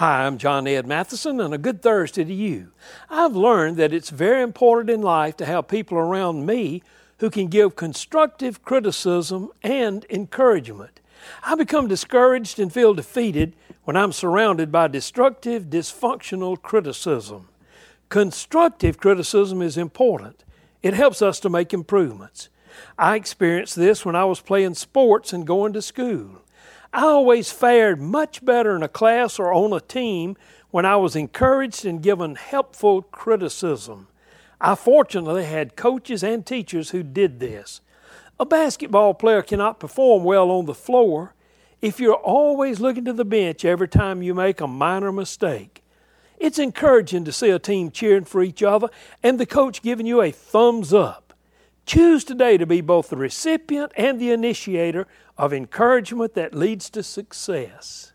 Hi, I'm John Ed Mathison, and a good Thursday to you. I've learned that it's very important in life to have people around me who can give constructive criticism and encouragement. I become discouraged and feel defeated when I'm surrounded by destructive, dysfunctional criticism. Constructive criticism is important. It helps us to make improvements. I experienced this when I was playing sports and going to school. I always fared much better in a class or on a team when I was encouraged and given helpful criticism. I fortunately had coaches and teachers who did this. A basketball player cannot perform well on the floor if you're always looking to the bench every time you make a minor mistake. It's encouraging to see a team cheering for each other and the coach giving you a thumbs up. Choose today to be both the recipient and the initiator of encouragement that leads to success.